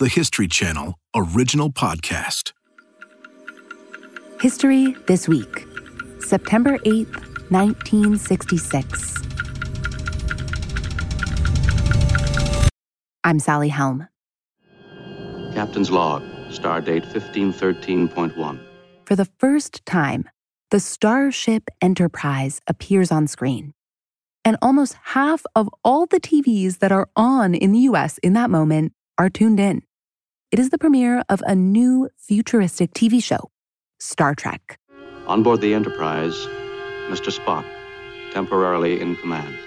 the History Channel original podcast. History This Week, September 8th, 1966. I'm Sally Helm. Captain's log, star date 1513.1. For the first time, the Starship Enterprise appears on screen. And almost half of all the TVs that are on in the US in that moment are tuned in. It is the premiere of a new futuristic TV show, Star Trek. On board the Enterprise, Mr. Spock, temporarily in command.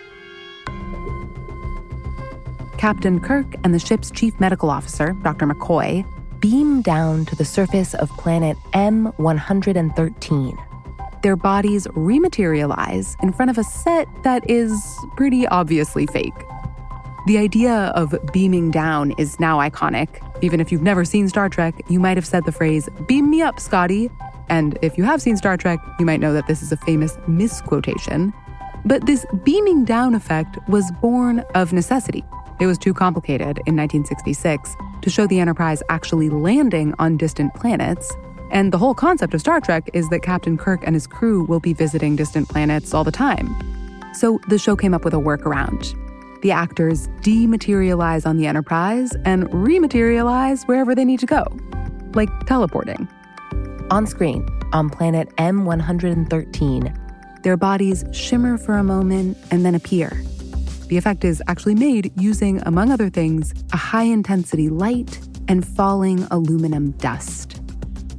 Captain Kirk and the ship's chief medical officer, Dr. McCoy, beam down to the surface of planet M113. Their bodies rematerialize in front of a set that is pretty obviously fake. The idea of beaming down is now iconic. Even if you've never seen Star Trek, you might have said the phrase, Beam me up, Scotty. And if you have seen Star Trek, you might know that this is a famous misquotation. But this beaming down effect was born of necessity. It was too complicated in 1966 to show the Enterprise actually landing on distant planets. And the whole concept of Star Trek is that Captain Kirk and his crew will be visiting distant planets all the time. So the show came up with a workaround. The actors dematerialize on the Enterprise and rematerialize wherever they need to go, like teleporting. On screen, on planet M113, their bodies shimmer for a moment and then appear. The effect is actually made using, among other things, a high intensity light and falling aluminum dust.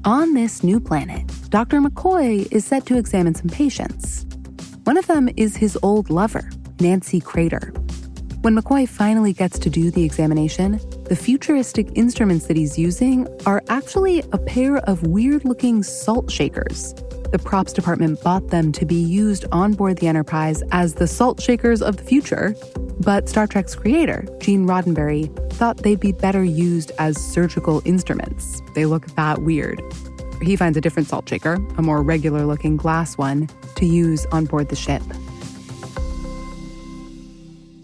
On this new planet, Dr. McCoy is set to examine some patients. One of them is his old lover, Nancy Crater. When McCoy finally gets to do the examination, the futuristic instruments that he's using are actually a pair of weird looking salt shakers the props department bought them to be used on board the Enterprise as the salt shakers of the future. But Star Trek's creator, Gene Roddenberry, thought they'd be better used as surgical instruments. They look that weird. He finds a different salt shaker, a more regular looking glass one, to use on board the ship.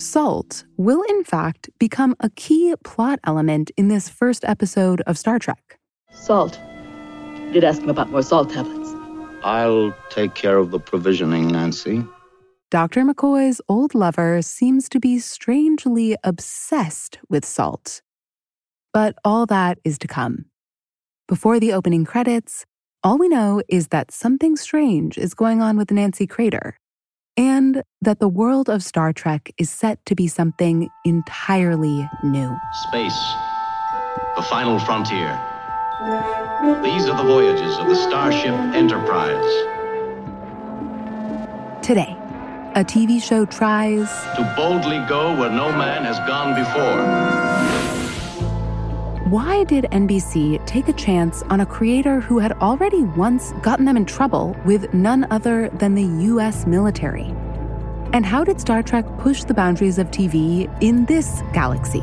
Salt will, in fact, become a key plot element in this first episode of Star Trek. Salt. Did ask him about more salt tablets. I'll take care of the provisioning, Nancy. Dr. McCoy's old lover seems to be strangely obsessed with salt. But all that is to come. Before the opening credits, all we know is that something strange is going on with Nancy Crater, and that the world of Star Trek is set to be something entirely new. Space, the final frontier. These are the voyages of the Starship Enterprise. Today, a TV show tries to boldly go where no man has gone before. Why did NBC take a chance on a creator who had already once gotten them in trouble with none other than the US military? And how did Star Trek push the boundaries of TV in this galaxy?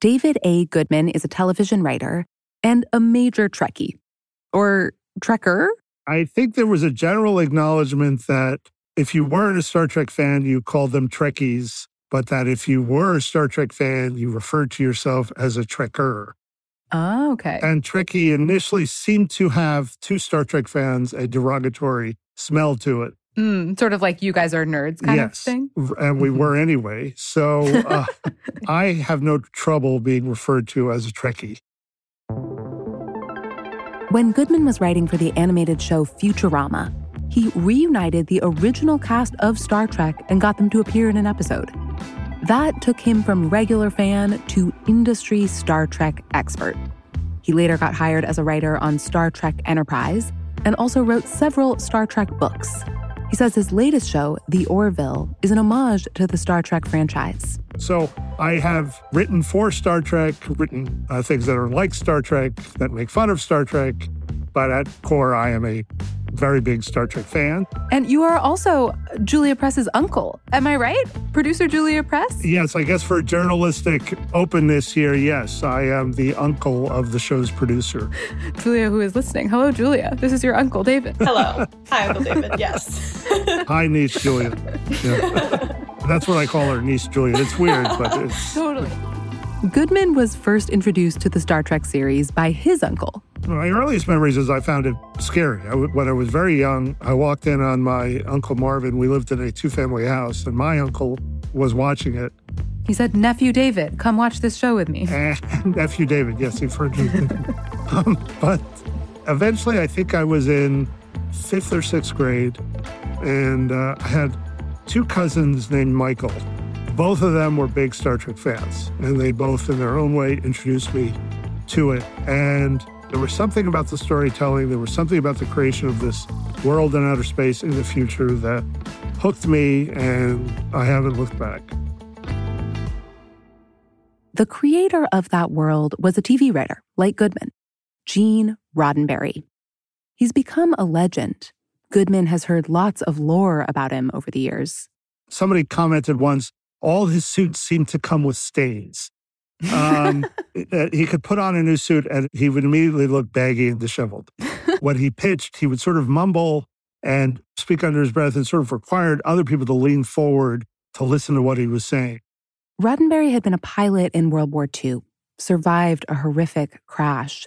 David A. Goodman is a television writer and a major Trekkie. Or Trekker? I think there was a general acknowledgement that if you weren't a Star Trek fan, you called them Trekkies, but that if you were a Star Trek fan, you referred to yourself as a Trekker. Oh, okay. And Trekkie initially seemed to have to Star Trek fans a derogatory smell to it. Mm, sort of like you guys are nerds kind yes, of thing. And we were anyway. So uh, I have no trouble being referred to as a Trekkie. When Goodman was writing for the animated show Futurama, he reunited the original cast of Star Trek and got them to appear in an episode. That took him from regular fan to industry Star Trek expert. He later got hired as a writer on Star Trek Enterprise and also wrote several Star Trek books. He says his latest show, The Orville, is an homage to the Star Trek franchise. So I have written for Star Trek, written uh, things that are like Star Trek, that make fun of Star Trek, but at core, I am a very big Star Trek fan. And you are also Julia Press's uncle. Am I right? Producer Julia Press? Yes, I guess for journalistic openness here, yes, I am the uncle of the show's producer. Julia, who is listening. Hello, Julia. This is your uncle, David. Hello. Hi, Uncle David. Yes. Hi, niece Julia. Yeah. That's what I call her, niece Julia. It's weird, but it's. Totally. Goodman was first introduced to the Star Trek series by his uncle. My earliest memories is I found it scary. I, when I was very young, I walked in on my Uncle Marvin. We lived in a two family house, and my uncle was watching it. He said, Nephew David, come watch this show with me. Nephew David, yes, you've heard me. um, but eventually, I think I was in fifth or sixth grade, and uh, I had two cousins named Michael. Both of them were big Star Trek fans, and they both, in their own way, introduced me to it. And there was something about the storytelling, there was something about the creation of this world in outer space in the future that hooked me, and I haven't looked back. The creator of that world was a TV writer like Goodman, Gene Roddenberry. He's become a legend. Goodman has heard lots of lore about him over the years. Somebody commented once, all his suits seemed to come with stains. Um, he could put on a new suit and he would immediately look baggy and disheveled. when he pitched, he would sort of mumble and speak under his breath and sort of required other people to lean forward to listen to what he was saying. Roddenberry had been a pilot in World War II, survived a horrific crash.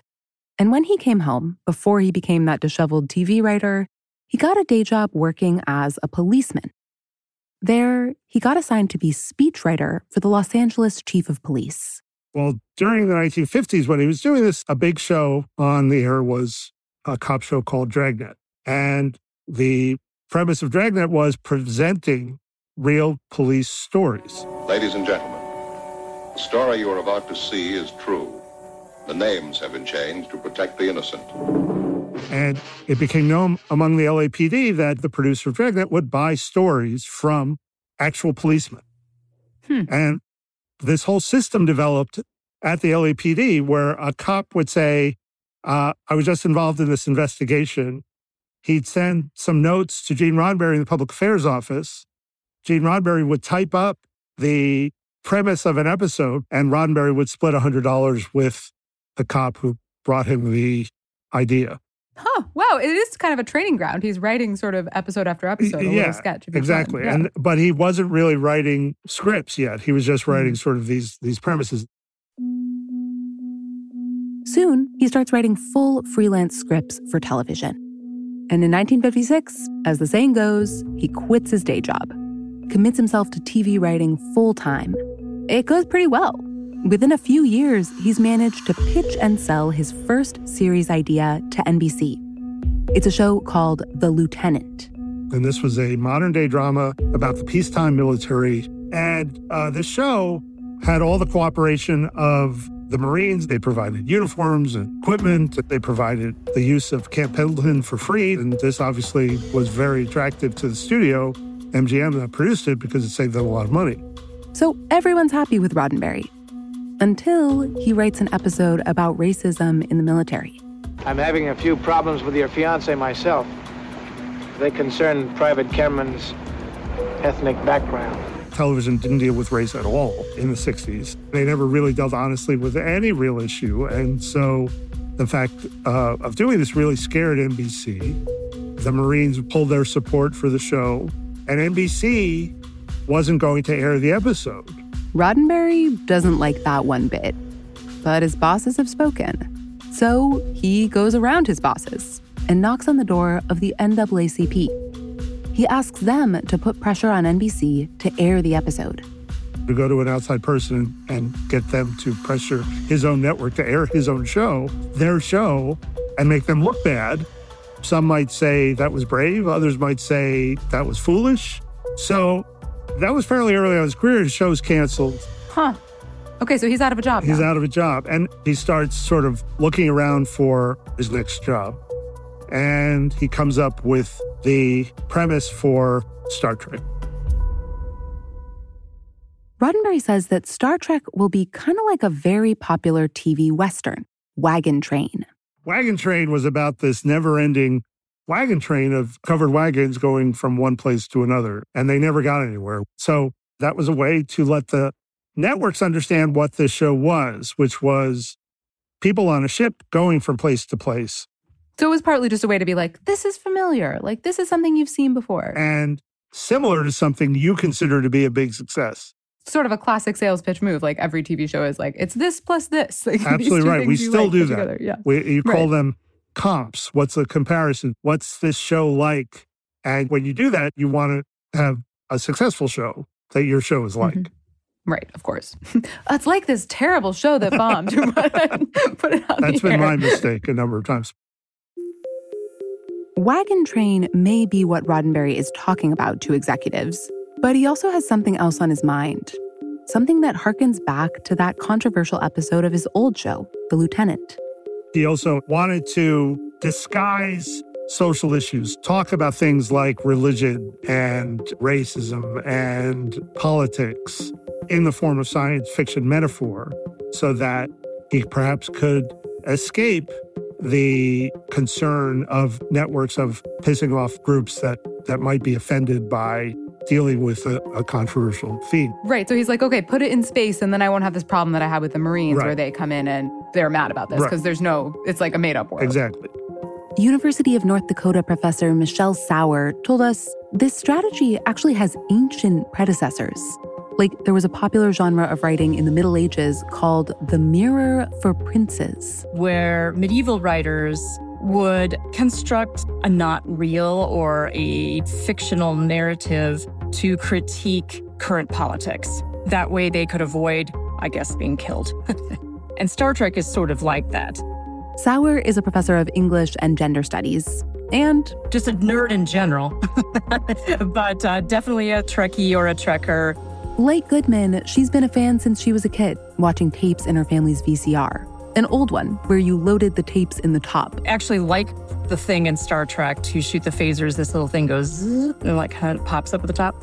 And when he came home, before he became that disheveled TV writer, he got a day job working as a policeman. There, he got assigned to be speechwriter for the Los Angeles chief of police. Well, during the 1950s, when he was doing this, a big show on the air was a cop show called Dragnet. And the premise of Dragnet was presenting real police stories. Ladies and gentlemen, the story you are about to see is true. The names have been changed to protect the innocent. And it became known among the LAPD that the producer of Dragnet would buy stories from actual policemen. Hmm. And this whole system developed at the LAPD where a cop would say, uh, I was just involved in this investigation. He'd send some notes to Gene Roddenberry in the public affairs office. Gene Roddenberry would type up the premise of an episode, and Roddenberry would split $100 with the cop who brought him the idea. Huh. Wow. It is kind of a training ground. He's writing sort of episode after episode, a yeah, sketch. Exactly. Yeah. And but he wasn't really writing scripts yet. He was just writing Mm-hmm. sort of these these premises. Soon, he starts writing full freelance scripts for television. And in 1956, as the saying goes, he quits his day job, commits himself to TV writing full time. It goes pretty well. Within a few years, he's managed to pitch and sell his first series idea to NBC. It's a show called The Lieutenant. And this was a modern day drama about the peacetime military. And uh, the show had all the cooperation of the Marines. They provided uniforms and equipment. They provided the use of Camp Pendleton for free. And this obviously was very attractive to the studio, MGM, that produced it because it saved them a lot of money. So everyone's happy with Roddenberry. Until he writes an episode about racism in the military. I'm having a few problems with your fiance myself. They concern Private Cameron's ethnic background. Television didn't deal with race at all in the 60s. They never really dealt honestly with any real issue. And so the fact uh, of doing this really scared NBC. The Marines pulled their support for the show, and NBC wasn't going to air the episode. Roddenberry doesn't like that one bit, but his bosses have spoken. So he goes around his bosses and knocks on the door of the NAACP. He asks them to put pressure on NBC to air the episode. To go to an outside person and get them to pressure his own network to air his own show, their show, and make them look bad. Some might say that was brave, others might say that was foolish. So that was fairly early on his career. His show's canceled. Huh. Okay, so he's out of a job. He's now. out of a job. And he starts sort of looking around for his next job. And he comes up with the premise for Star Trek. Roddenberry says that Star Trek will be kind of like a very popular TV Western, Wagon Train. Wagon Train was about this never ending wagon train of covered wagons going from one place to another, and they never got anywhere. So that was a way to let the networks understand what this show was, which was people on a ship going from place to place. So it was partly just a way to be like, this is familiar. Like, this is something you've seen before. And similar to something you consider to be a big success. Sort of a classic sales pitch move. Like every TV show is like, it's this plus this. Like, Absolutely right. We still like do that. Together. Yeah. We, you call Right. them comps. What's the comparison? What's this show like? And when you do that, you want to have a successful show that your show is like. Mm-hmm. Right, of course. it's like this terrible show that bombed. Put it on That's the been air. my mistake a number of times. Wagon Train may be what Roddenberry is talking about to executives, but he also has something else on his mind. Something that harkens back to that controversial episode of his old show, The Lieutenant. He also wanted to disguise social issues, talk about things like religion and racism and politics in the form of science fiction metaphor so that he perhaps could escape the concern of networks of pissing off groups that, that might be offended by dealing with a, a controversial theme. Right, so he's like, okay, put it in space, and then I won't have this problem that I had with the Marines Right. where they come in and they're mad about this Right. because there's no, it's like a made up world. Exactly. University of North Dakota professor Michelle Sauer told us this strategy actually has ancient predecessors. Like, there was a popular genre of writing in the Middle Ages called the mirror for princes. where medieval writers would construct a not real or a fictional narrative to critique current politics. That way they could avoid, I guess, being killed. and Star Trek is sort of like that. Sauer is a professor of English and gender studies, and Just a nerd in general, but uh, definitely a Trekkie or a Trekker. like Goodman, she's been a fan since she was a kid, watching tapes in her family's VCR. An old one where you loaded the tapes in the top. Actually, like the thing in Star Trek to shoot the phasers, this little thing goes and like kind of pops up at the top.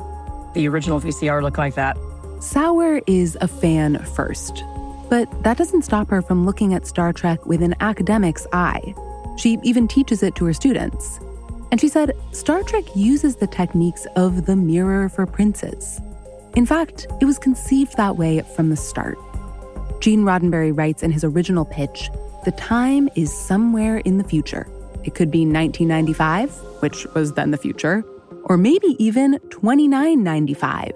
The original VCR looked like that. Sauer is a fan first, but that doesn't stop her from looking at Star Trek with an academic's eye. She even teaches it to her students. And she said Star Trek uses the techniques of the mirror for princes. In fact, it was conceived that way from the start. Gene Roddenberry writes in his original pitch the time is somewhere in the future. It could be 1995, which was then the future, or maybe even 2995.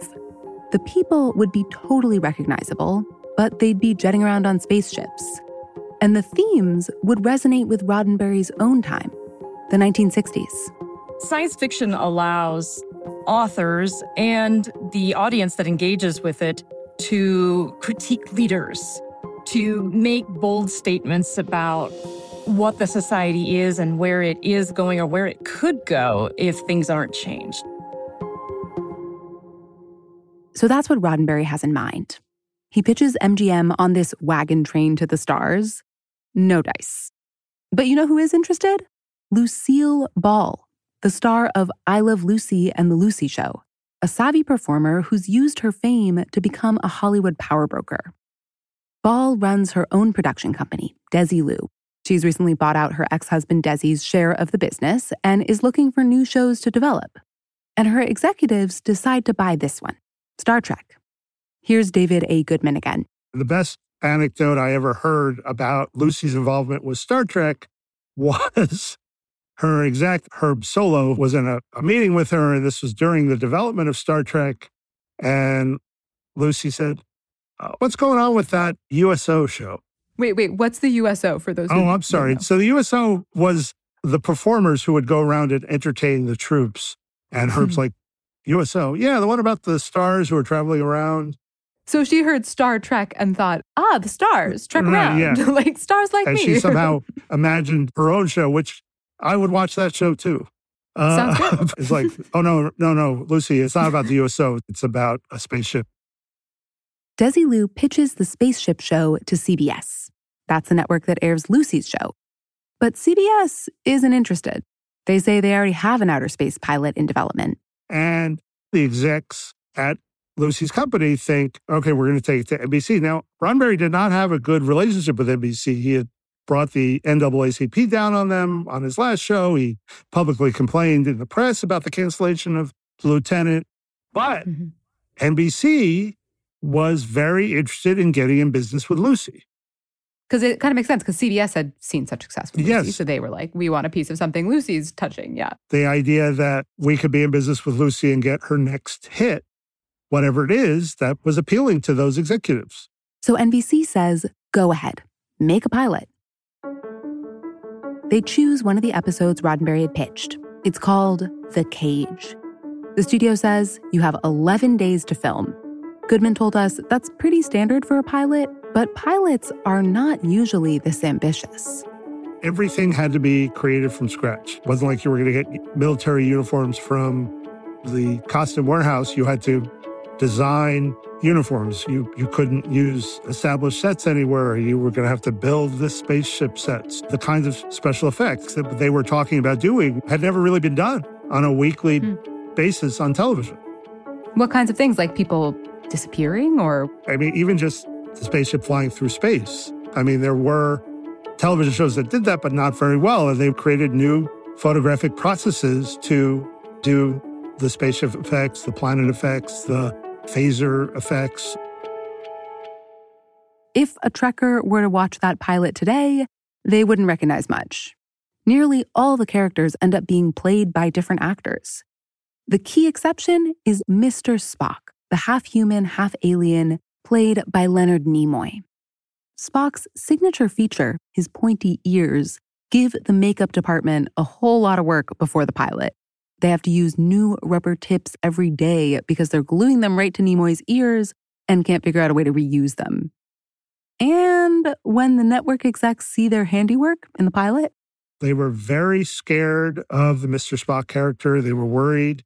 The people would be totally recognizable, but they'd be jetting around on spaceships. And the themes would resonate with Roddenberry's own time, the 1960s. Science fiction allows authors and the audience that engages with it to critique leaders, to make bold statements about what the society is and where it is going or where it could go if things aren't changed. So that's what Roddenberry has in mind. He pitches MGM on this wagon train to the stars. No dice. But you know who is interested? Lucille Ball, the star of I Love Lucy and The Lucy Show, a savvy performer who's used her fame to become a Hollywood power broker. Ball runs her own production company, Desilu. She's recently bought out her ex husband Desi's share of the business and is looking for new shows to develop. And her executives decide to buy this one Star Trek. Here's David A. Goodman again. The best anecdote I ever heard about Lucy's involvement with Star Trek was her exec, Herb Solow, was in a, a meeting with her, and this was during the development of Star Trek. And Lucy said, uh, What's going on with that USO show? Wait, wait, what's the USO for those? Oh, I'm sorry. So the USO was the performers who would go around and entertain the troops. And Herb's like, USO? Yeah, the one about the stars who are traveling around. So she heard Star Trek and thought, ah, the stars, trek Right, around. yeah. like stars like and me. she somehow imagined her own show, which I would watch that show too. Uh, Sounds good. it's like, oh no, no, no, Lucy, it's not about the USO. It's about a spaceship. Desilu pitches the spaceship show to CBS. That's the network that airs Lucy's show. But CBS isn't interested. They say they already have an outer space pilot in development. And the execs at Lucy's company think, okay, we're going to take it to NBC. Now, Roddenberry did not have a good relationship with NBC. He had brought the NAACP down on them on his last show. He publicly complained in the press about the cancellation of the lieutenant. But mm-hmm. NBC was very interested in getting in business with Lucy. Because it kind of makes sense because CBS had seen such success with Lucy. Yes. So they were like, we want a piece of something Lucy's touching. Yeah. The idea that we could be in business with Lucy and get her next hit, whatever it is, that was appealing to those executives. So NBC says, go ahead, make a pilot. They choose one of the episodes Roddenberry had pitched. It's called The Cage. The studio says you have 11 days to film. Goodman told us that's pretty standard for a pilot, but pilots are not usually this ambitious. Everything had to be created from scratch. It wasn't like you were going to get military uniforms from the costume warehouse. You had to design uniforms. You you couldn't use established sets anywhere. You were going to have to build the spaceship sets. The kinds of special effects that they were talking about doing had never really been done on a weekly hmm. basis on television. What kinds of things, like people disappearing or I mean, even just the spaceship flying through space. I mean, there were television shows that did that, but not very well. And they created new photographic processes to do the spaceship effects, the planet effects, the phaser effects. If a trekker were to watch that pilot today, they wouldn't recognize much. Nearly all the characters end up being played by different actors. The key exception is Mr. Spock, the half human, half alien, played by Leonard Nimoy. Spock's signature feature, his pointy ears, give the makeup department a whole lot of work before the pilot. They have to use new rubber tips every day because they're gluing them right to Nimoy's ears and can't figure out a way to reuse them. And when the network execs see their handiwork in the pilot, They were very scared of the Mr. Spock character. They were worried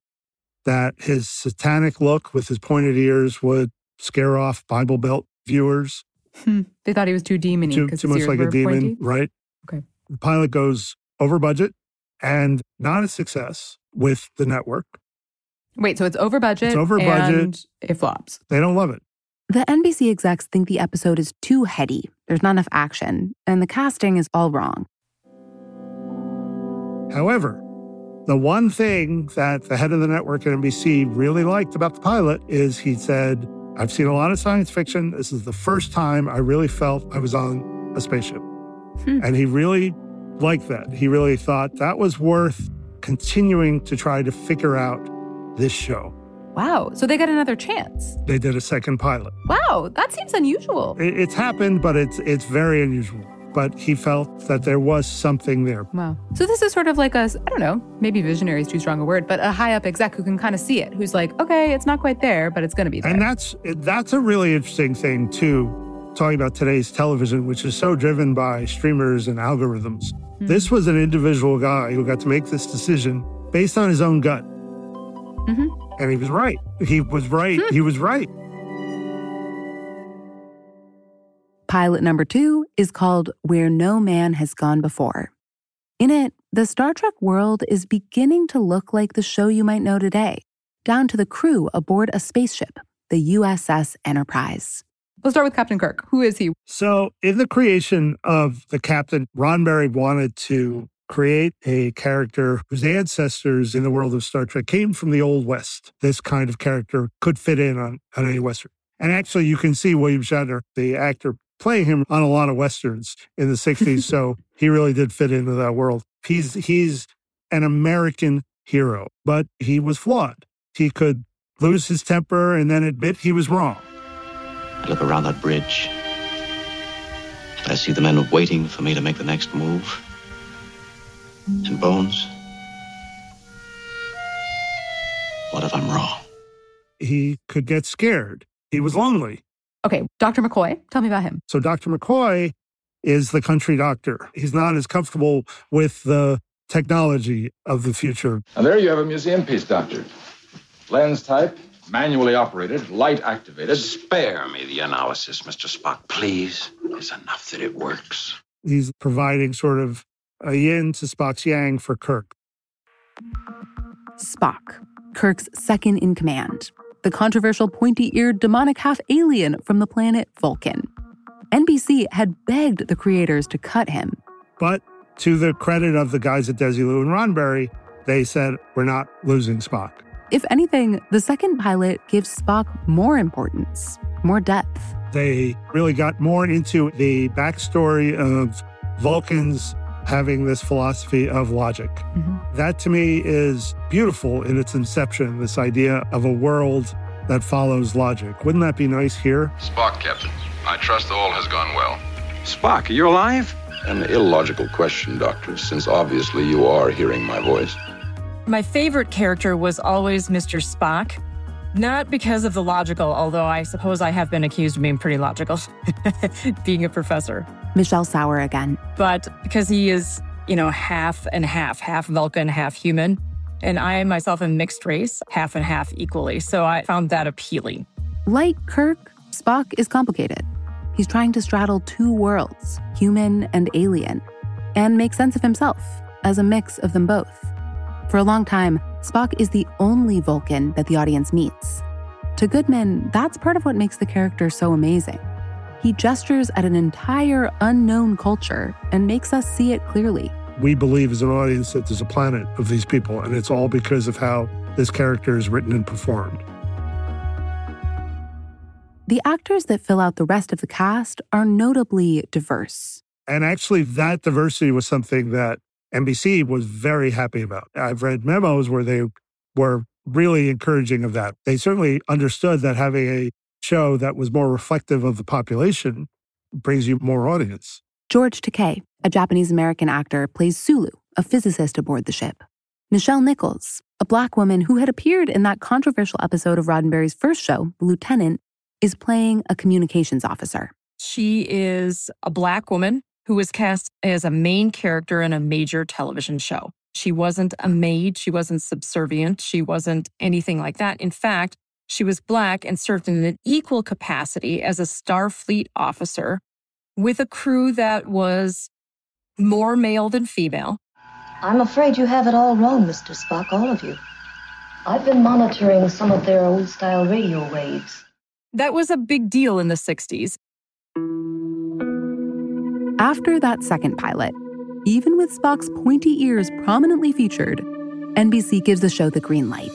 that his satanic look with his pointed ears would scare off Bible Belt viewers. Hmm. they thought he was too demony Too, too much like a demon, pointy. right? Okay. The pilot goes over budget and not a success with the network. Wait, so it's over budget. It's over budget. and it flops. They don't love it. The NBC execs think the episode is too heady. There's not enough action, and the casting is all wrong. However, the one thing that the head of the network at NBC really liked about the pilot is he said, I've seen a lot of science fiction. This is the first time I really felt I was on a spaceship. Hmm. And he really liked that. He really thought that was worth continuing to try to figure out this show. Wow, so they got another chance. They did a second pilot. Wow, that seems unusual. It- it's happened, but it's it's very unusual. But he felt that there was something there. Wow. So this is sort of like a, I don't know, maybe visionary is too strong a word, but a high up exec who can kind of see it, who's like, okay, it's not quite there, but it's going to be there. And that's that's a really interesting thing too. Talking about today's television, which is so driven by streamers and algorithms. This was an individual guy who got to make this decision based on his own gut, Mhm. and he was right. He was right. He was right. Pilot number two is called Where No Man Has Gone Before. In it, the Star Trek world is beginning to look like the show you might know today, down to the crew aboard a spaceship, the USS Enterprise. Let's start with Captain Kirk. Who is he? So, in the creation of the captain, Roddenberry wanted to create a character whose ancestors in the world of Star Trek came from the Old West. This kind of character could fit in on, on any Western. And actually, you can see William Shatner, the actor, playing him on a lot of Westerns in the 60s. so, he really did fit into that world. He's, he's an American hero, but he was flawed. He could lose his temper and then admit he was wrong. I look around that bridge. And I see the men waiting for me to make the next move. And Bones. What if I'm wrong? He could get scared. He was lonely. Okay, Dr. McCoy, tell me about him. So Dr. McCoy is the country doctor. He's not as comfortable with the technology of the future. And there you have a museum piece, Doctor. Lens type, manually operated, light activated. Spare me the analysis, Mr. Spock, please. It's enough that it works. He's providing sort of a yin to Spock's yang for Kirk. Spock, Kirk's second in command, the controversial pointy eared demonic half alien from the planet Vulcan. NBC had begged the creators to cut him. But to the credit of the guys at Desilu and Roddenberry, they said, we're not losing Spock. If anything, the second pilot gives Spock more importance, more depth. They really got more into the backstory of Vulcans having this philosophy of logic. Mm-hmm. That to me is beautiful in its inception, this idea of a world that follows logic. Wouldn't that be nice here? Spock, Captain. I trust all has gone well. Spock, are you alive? An illogical question, Doctor, since obviously you are hearing my voice. My favorite character was always Mr. Spock. Not because of the logical, although I suppose I have been accused of being pretty logical, being a professor. Michelle Sauer again. But because he is, you know, half and half, half Vulcan, half human. And I myself am mixed race, half and half equally. So I found that appealing. Like Kirk, Spock is complicated. He's trying to straddle two worlds, human and alien, and make sense of himself as a mix of them both. For a long time, Spock is the only Vulcan that the audience meets. To Goodman, that's part of what makes the character so amazing. He gestures at an entire unknown culture and makes us see it clearly. We believe as an audience that there's a planet of these people, and it's all because of how this character is written and performed. The actors that fill out the rest of the cast are notably diverse. And actually, that diversity was something that NBC was very happy about. I've read memos where they were really encouraging of that. They certainly understood that having a show that was more reflective of the population brings you more audience. George Takei, a Japanese American actor, plays Sulu, a physicist aboard the ship. Nichelle Nichols, a black woman who had appeared in that controversial episode of Roddenberry's first show, Lieutenant, is playing a communications officer. She is a black woman who was cast as a main character in a major television show. She wasn't a maid, she wasn't subservient, she wasn't anything like that. In fact, she was Black and served in an equal capacity as a Starfleet officer with a crew that was more male than female. I'm afraid you have it all wrong, Mr. Spock, all of you. I've been monitoring some of their old style radio waves. That was a big deal in the 60s. After that second pilot, even with Spock's pointy ears prominently featured, NBC gives the show the green light.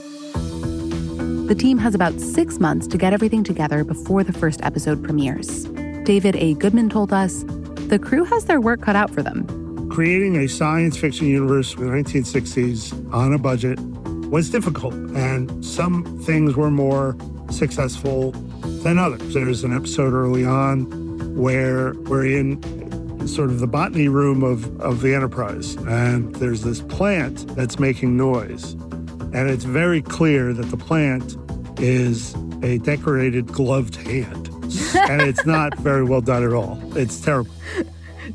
The team has about six months to get everything together before the first episode premieres. David A. Goodman told us the crew has their work cut out for them. Creating a science fiction universe in the 1960s on a budget was difficult, and some things were more successful than others. There's an episode early on where we're in sort of the botany room of, of the Enterprise. And there's this plant that's making noise. And it's very clear that the plant is a decorated gloved hand. and it's not very well done at all. It's terrible.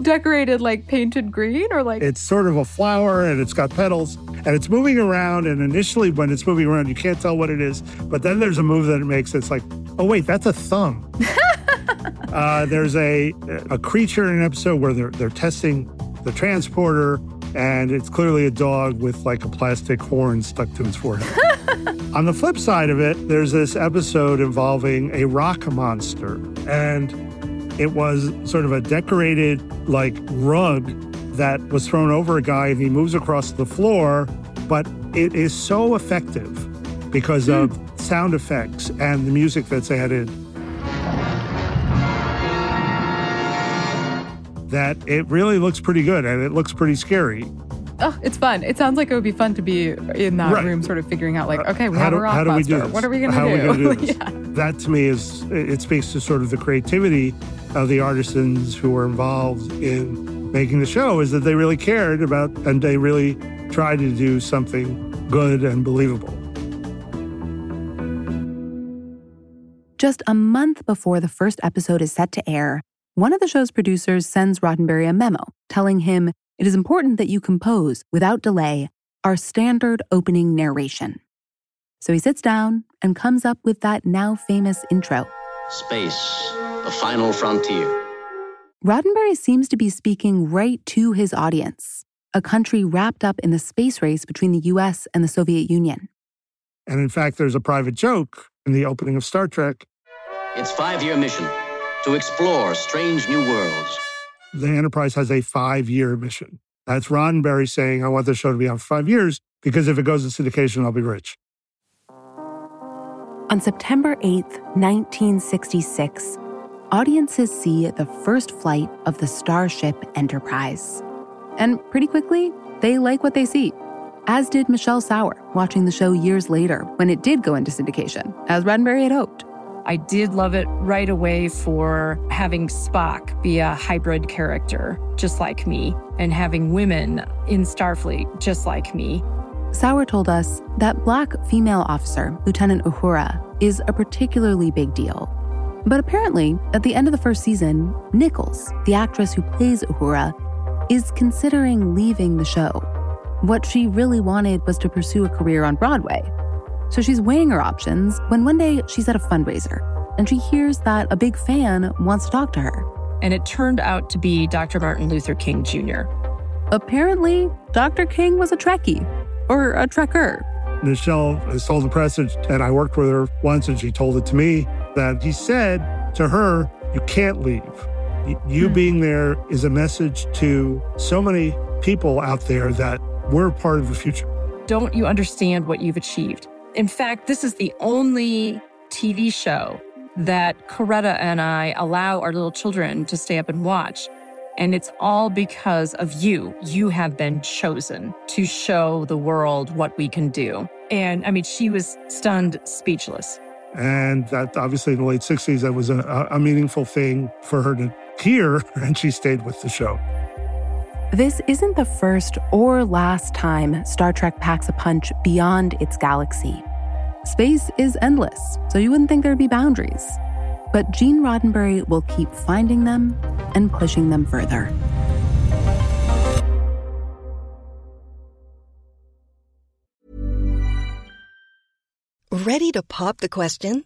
Decorated like painted green or like? It's sort of a flower and it's got petals and it's moving around. And initially, when it's moving around, you can't tell what it is. But then there's a move that it makes. It's like, oh, wait, that's a thumb. Uh, there's a a creature in an episode where they're they're testing the transporter, and it's clearly a dog with like a plastic horn stuck to its forehead. On the flip side of it, there's this episode involving a rock monster, and it was sort of a decorated like rug that was thrown over a guy, and he moves across the floor, but it is so effective because mm. of sound effects and the music that's added that it really looks pretty good and it looks pretty scary. Oh, it's fun. It sounds like it would be fun to be in that right. room, sort of figuring out, like, uh, okay, we how have do, a rock how do. We do this? What are we going to do? do yeah. That to me is it speaks to sort of the creativity of the artisans who were involved in making the show. Is that they really cared about and they really tried to do something good and believable. Just a month before the first episode is set to air, one of the show's producers sends Roddenberry a memo telling him it is important that you compose, without delay, our standard opening narration. So he sits down and comes up with that now famous intro. Space, the final frontier. Roddenberry seems to be speaking right to his audience, a country wrapped up in the space race between the US and the Soviet Union. And in fact, there's a private joke in the opening of Star Trek. Its five year mission to explore strange new worlds. The Enterprise has a five year mission. That's Roddenberry saying, I want the show to be on for five years because if it goes to syndication, I'll be rich. On September 8th, 1966, audiences see the first flight of the Starship Enterprise. And pretty quickly, they like what they see, as did Michelle Sauer, watching the show years later when it did go into syndication, as Roddenberry had hoped. I did love it right away for having Spock be a hybrid character, just like me, and having women in Starfleet, just like me. Sauer told us that black female officer, Lieutenant Uhura, is a particularly big deal. But apparently, at the end of the first season, Nichols, the actress who plays Uhura, is considering leaving the show. What she really wanted was to pursue a career on Broadway, so she's weighing her options when one day she's at a fundraiser and she hears that a big fan wants to talk to her. And it turned out to be Dr. Martin Luther King Jr. Apparently, Dr. King was a Trekkie or a Trekker. Michelle has told the press, and I worked with her once, and she told it to me that he said to her, You can't leave. You hmm. being there is a message to so many people out there that we're part of the future. Don't you understand what you've achieved? In fact, this is the only TV show that Coretta and I allow our little children to stay up and watch. And it's all because of you. You have been chosen to show the world what we can do. And I mean, she was stunned, speechless. And that obviously in the late 60s, that was a, a meaningful thing for her to hear, and she stayed with the show. This isn't the first or last time Star Trek packs a punch beyond its galaxy. Space is endless, so you wouldn't think there'd be boundaries. But Gene Roddenberry will keep finding them and pushing them further. Ready to pop the question?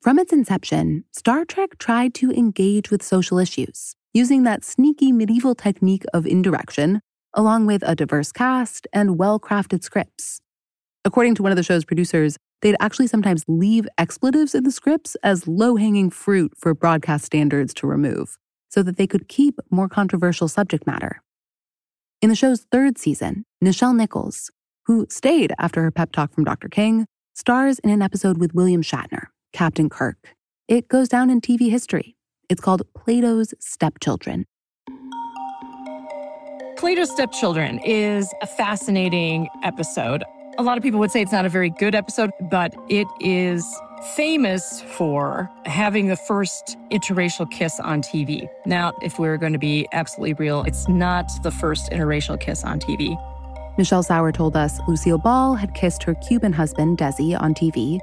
From its inception, Star Trek tried to engage with social issues using that sneaky medieval technique of indirection, along with a diverse cast and well crafted scripts. According to one of the show's producers, they'd actually sometimes leave expletives in the scripts as low hanging fruit for broadcast standards to remove, so that they could keep more controversial subject matter. In the show's third season, Nichelle Nichols, who stayed after her pep talk from Dr. King, stars in an episode with William Shatner, Captain Kirk. It goes down in TV history it's called Plato's Stepchildren. Plato's Stepchildren is a fascinating episode. A lot of people would say it's not a very good episode, but it is famous for having the first interracial kiss on TV. Now, if we're going to be absolutely real, it's not the first interracial kiss on TV. Michelle Sauer told us Lucille Ball had kissed her Cuban husband, Desi, on TV,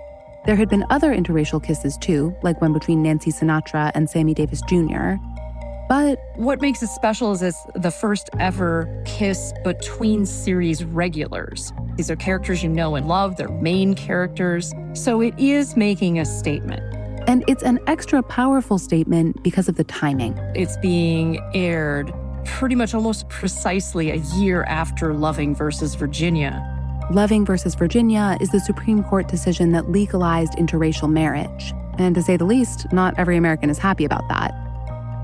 there had been other interracial kisses too, like one between Nancy Sinatra and Sammy Davis Jr. But what makes it special is it's the first ever kiss between series regulars. These are characters you know and love, they're main characters. So it is making a statement. And it's an extra powerful statement because of the timing. It's being aired pretty much almost precisely a year after Loving versus Virginia. Loving versus Virginia is the Supreme Court decision that legalized interracial marriage. And to say the least, not every American is happy about that.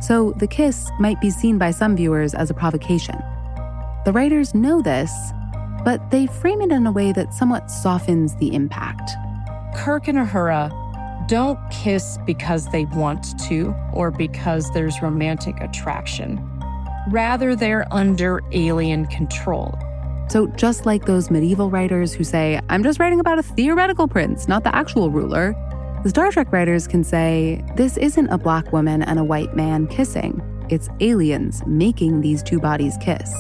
So the kiss might be seen by some viewers as a provocation. The writers know this, but they frame it in a way that somewhat softens the impact. Kirk and Uhura don't kiss because they want to or because there's romantic attraction. Rather, they're under alien control. So, just like those medieval writers who say, I'm just writing about a theoretical prince, not the actual ruler, the Star Trek writers can say, this isn't a black woman and a white man kissing. It's aliens making these two bodies kiss.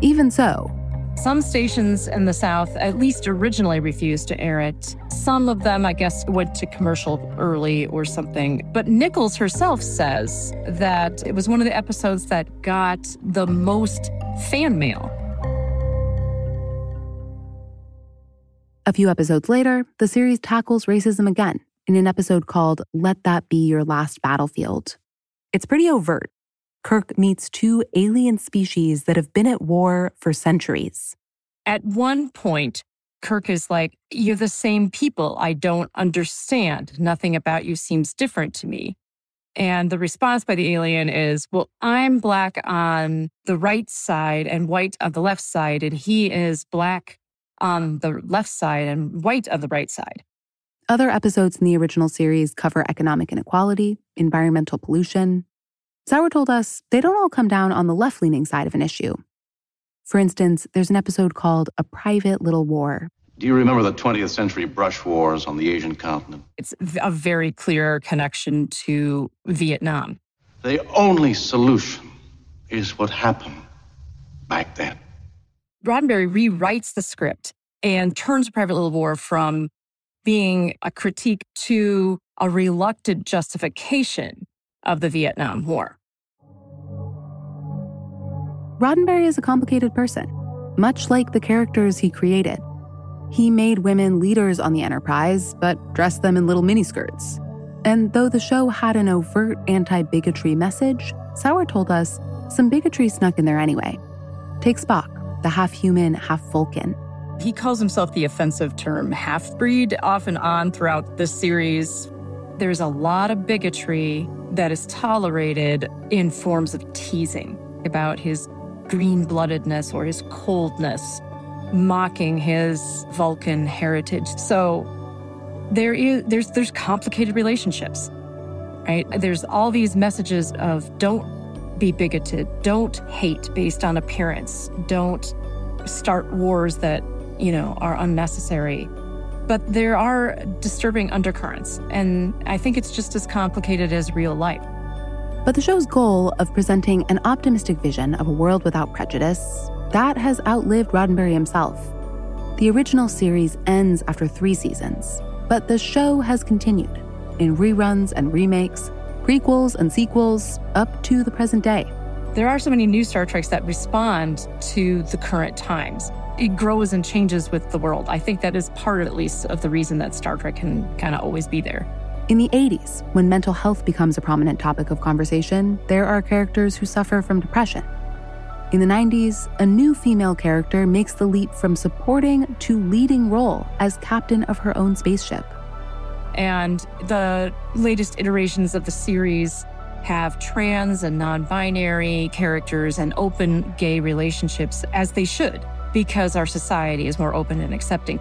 Even so, some stations in the South at least originally refused to air it. Some of them, I guess, went to commercial early or something. But Nichols herself says that it was one of the episodes that got the most fan mail. A few episodes later, the series tackles racism again in an episode called Let That Be Your Last Battlefield. It's pretty overt Kirk meets two alien species that have been at war for centuries. At one point, Kirk is like, You're the same people. I don't understand. Nothing about you seems different to me. And the response by the alien is, Well, I'm black on the right side and white on the left side, and he is black on the left side and white on the right side. Other episodes in the original series cover economic inequality, environmental pollution, Sauer told us they don't all come down on the left leaning side of an issue. For instance, there's an episode called A Private Little War. Do you remember the 20th century brush wars on the Asian continent? It's a very clear connection to Vietnam. The only solution is what happened back then. Roddenberry rewrites the script and turns Private Little War from being a critique to a reluctant justification of the Vietnam War. Roddenberry is a complicated person, much like the characters he created. He made women leaders on the Enterprise, but dressed them in little miniskirts. And though the show had an overt anti bigotry message, Sauer told us some bigotry snuck in there anyway. Take Spock, the half human, half Vulcan. He calls himself the offensive term half breed off and on throughout the series. There's a lot of bigotry that is tolerated in forms of teasing about his green bloodedness or his coldness, mocking his Vulcan heritage. So there is there's there's complicated relationships. Right? There's all these messages of don't be bigoted, don't hate based on appearance, don't start wars that, you know, are unnecessary. But there are disturbing undercurrents, and I think it's just as complicated as real life. But the show's goal of presenting an optimistic vision of a world without prejudice, that has outlived Roddenberry himself. The original series ends after three seasons, but the show has continued in reruns and remakes, prequels and sequels, up to the present day. There are so many new Star Treks that respond to the current times. It grows and changes with the world. I think that is part, at least, of the reason that Star Trek can kind of always be there. In the 80s, when mental health becomes a prominent topic of conversation, there are characters who suffer from depression. In the 90s, a new female character makes the leap from supporting to leading role as captain of her own spaceship. And the latest iterations of the series have trans and non binary characters and open gay relationships as they should, because our society is more open and accepting.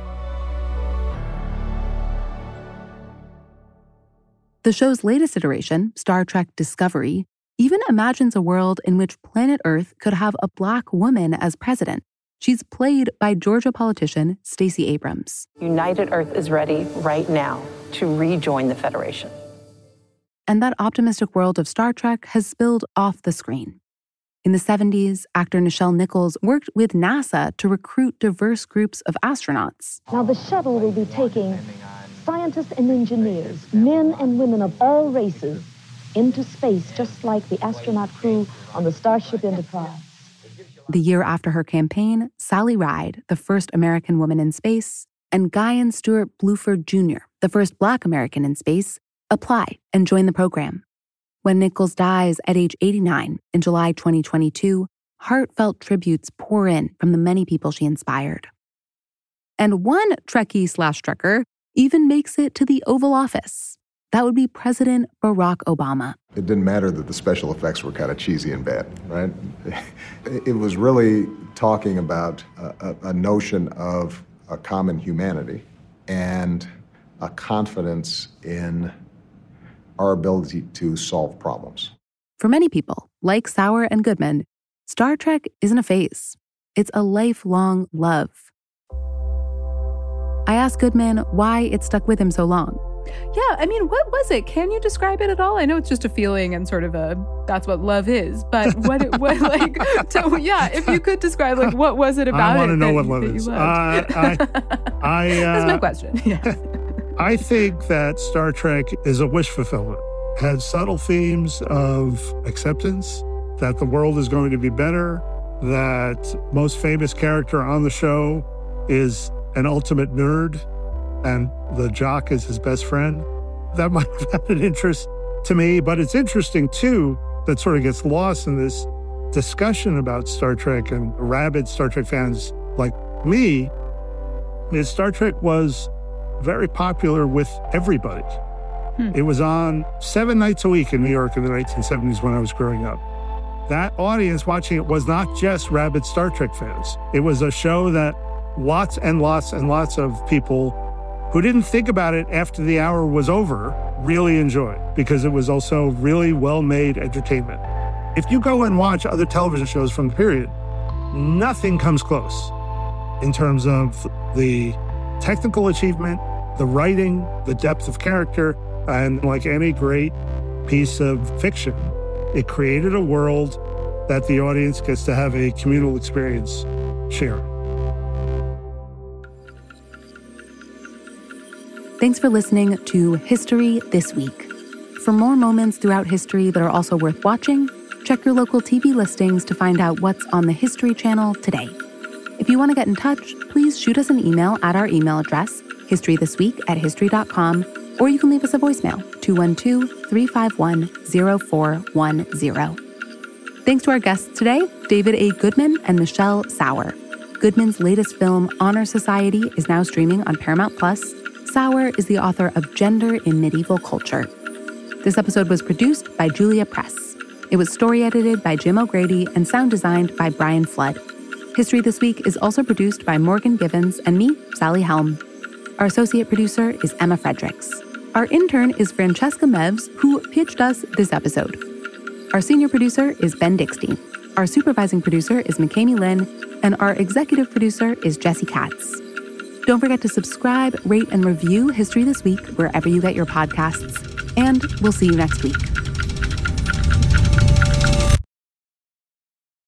The show's latest iteration, Star Trek Discovery, even imagines a world in which planet Earth could have a black woman as president. She's played by Georgia politician Stacey Abrams. United Earth is ready right now to rejoin the Federation. And that optimistic world of Star Trek has spilled off the screen. In the 70s, actor Nichelle Nichols worked with NASA to recruit diverse groups of astronauts. Now, the shuttle will be taking scientists and engineers, men and women of all races, into space, just like the astronaut crew on the Starship Enterprise. The year after her campaign, Sally Ride, the first American woman in space, and Guion Stewart Bluford Jr., the first Black American in space, apply and join the program. When Nichols dies at age 89 in July 2022, heartfelt tributes pour in from the many people she inspired. And one Trekkie slash Trekker even makes it to the Oval Office. That would be President Barack Obama. It didn't matter that the special effects were kind of cheesy and bad, right? It was really talking about a, a notion of a common humanity and a confidence in our ability to solve problems. For many people, like Sauer and Goodman, Star Trek isn't a phase, it's a lifelong love. I asked Goodman why it stuck with him so long. Yeah, I mean, what was it? Can you describe it at all? I know it's just a feeling and sort of a that's what love is, but what it was like so, yeah, if you could describe like what was it about I want to know what love is. Uh. I, I, uh, That's my question. Yeah. I think that Star Trek is a wish fulfillment. Has subtle themes of acceptance, that the world is going to be better, that most famous character on the show is an ultimate nerd, and the jock is his best friend. That might have had an interest to me, but it's interesting too that sort of gets lost in this discussion about Star Trek and rabid Star Trek fans like me. Is Star Trek was very popular with everybody. Hmm. It was on seven nights a week in New York in the 1970s when I was growing up. That audience watching it was not just rabid Star Trek fans. It was a show that lots and lots and lots of people who didn't think about it after the hour was over really enjoyed because it was also really well made entertainment. If you go and watch other television shows from the period, nothing comes close in terms of the technical achievement, the writing, the depth of character, and like any great piece of fiction, it created a world that the audience gets to have a communal experience share. Thanks for listening to History This Week. For more moments throughout history that are also worth watching, check your local TV listings to find out what's on the History Channel today. If you want to get in touch, please shoot us an email at our email address, historythisweek at history.com, or you can leave us a voicemail, 212 351 0410. Thanks to our guests today, David A. Goodman and Michelle Sauer. Goodman's latest film, Honor Society, is now streaming on Paramount Plus. Sauer is the author of Gender in Medieval Culture. This episode was produced by Julia Press. It was story edited by Jim O'Grady and sound designed by Brian Flood. History This Week is also produced by Morgan Givens and me, Sally Helm. Our associate producer is Emma Fredericks. Our intern is Francesca Mevs, who pitched us this episode. Our senior producer is Ben Dickstein. Our supervising producer is McKamey Lynn, and our executive producer is Jesse Katz. Don't forget to subscribe, rate, and review History This Week wherever you get your podcasts. And we'll see you next week.